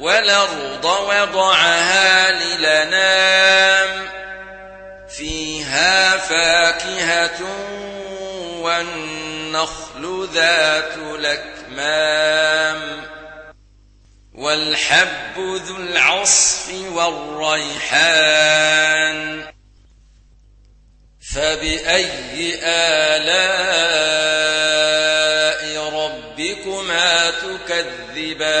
والأرض وضعها للنام فيها فاكهة والنخل ذات الأكمام والحب ذو العصف والريحان فبأي آلاء ربكما تكذبان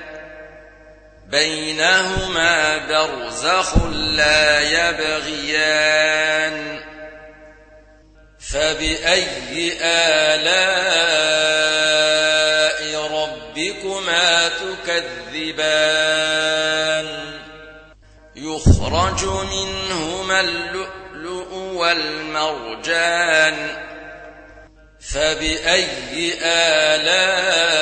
بينهما برزخ لا يبغيان فبأي آلاء ربكما تكذبان يخرج منهما اللؤلؤ والمرجان فبأي آلاء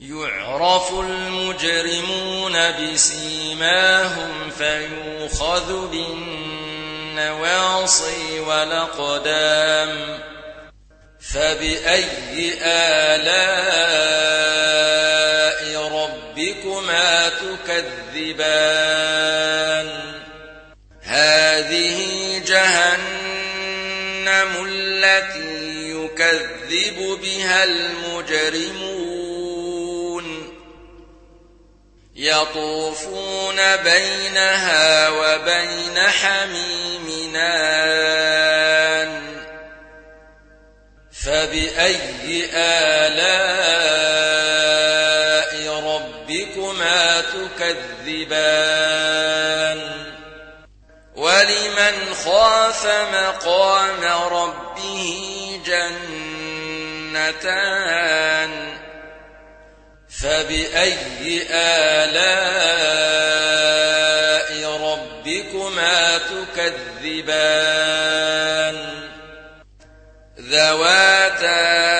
يعرف المجرمون بسيماهم فيوخذ بالنواصي والأقدام فبأي آلاء ربكما تكذبان؟ هذه جهنم التي يكذب بها المجرمون. يطوفون بينها وبين حميم فبأي آلاء ربكما تكذبان؟ ولمن خاف مقام ربه جنتان. فبأي آلاء ربكما تكذبان؟ ذواتا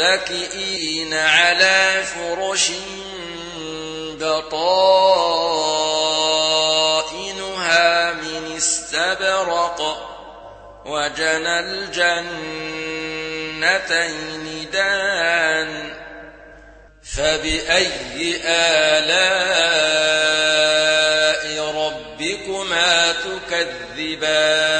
متكئين على فرش بطائنها من استبرق وجنى الجنتين دان فبأي آلاء ربكما تكذبان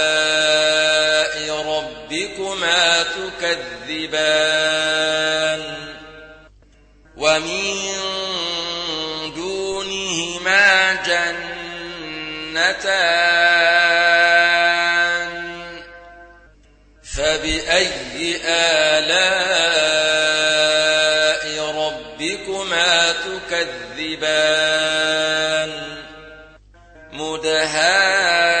تكذبان ومن دونهما جنتان فبأي آلاء ربكما تكذبان مدهامتان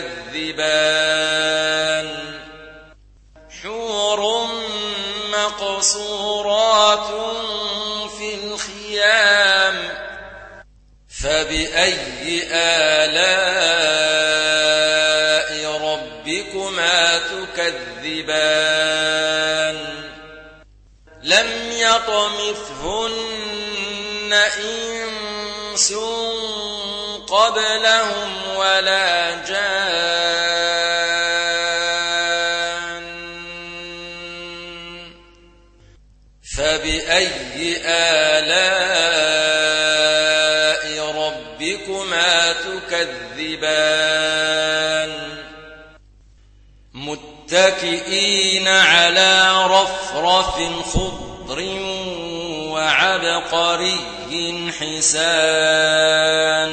تكذبان حور مقصورات في الخيام فبأي آلاء ربكما تكذبان لم يطمثهن إنس قبلهم ولا جان فبأي آلاء ربكما تكذبان متكئين على رفرف خضر وعبقري حسان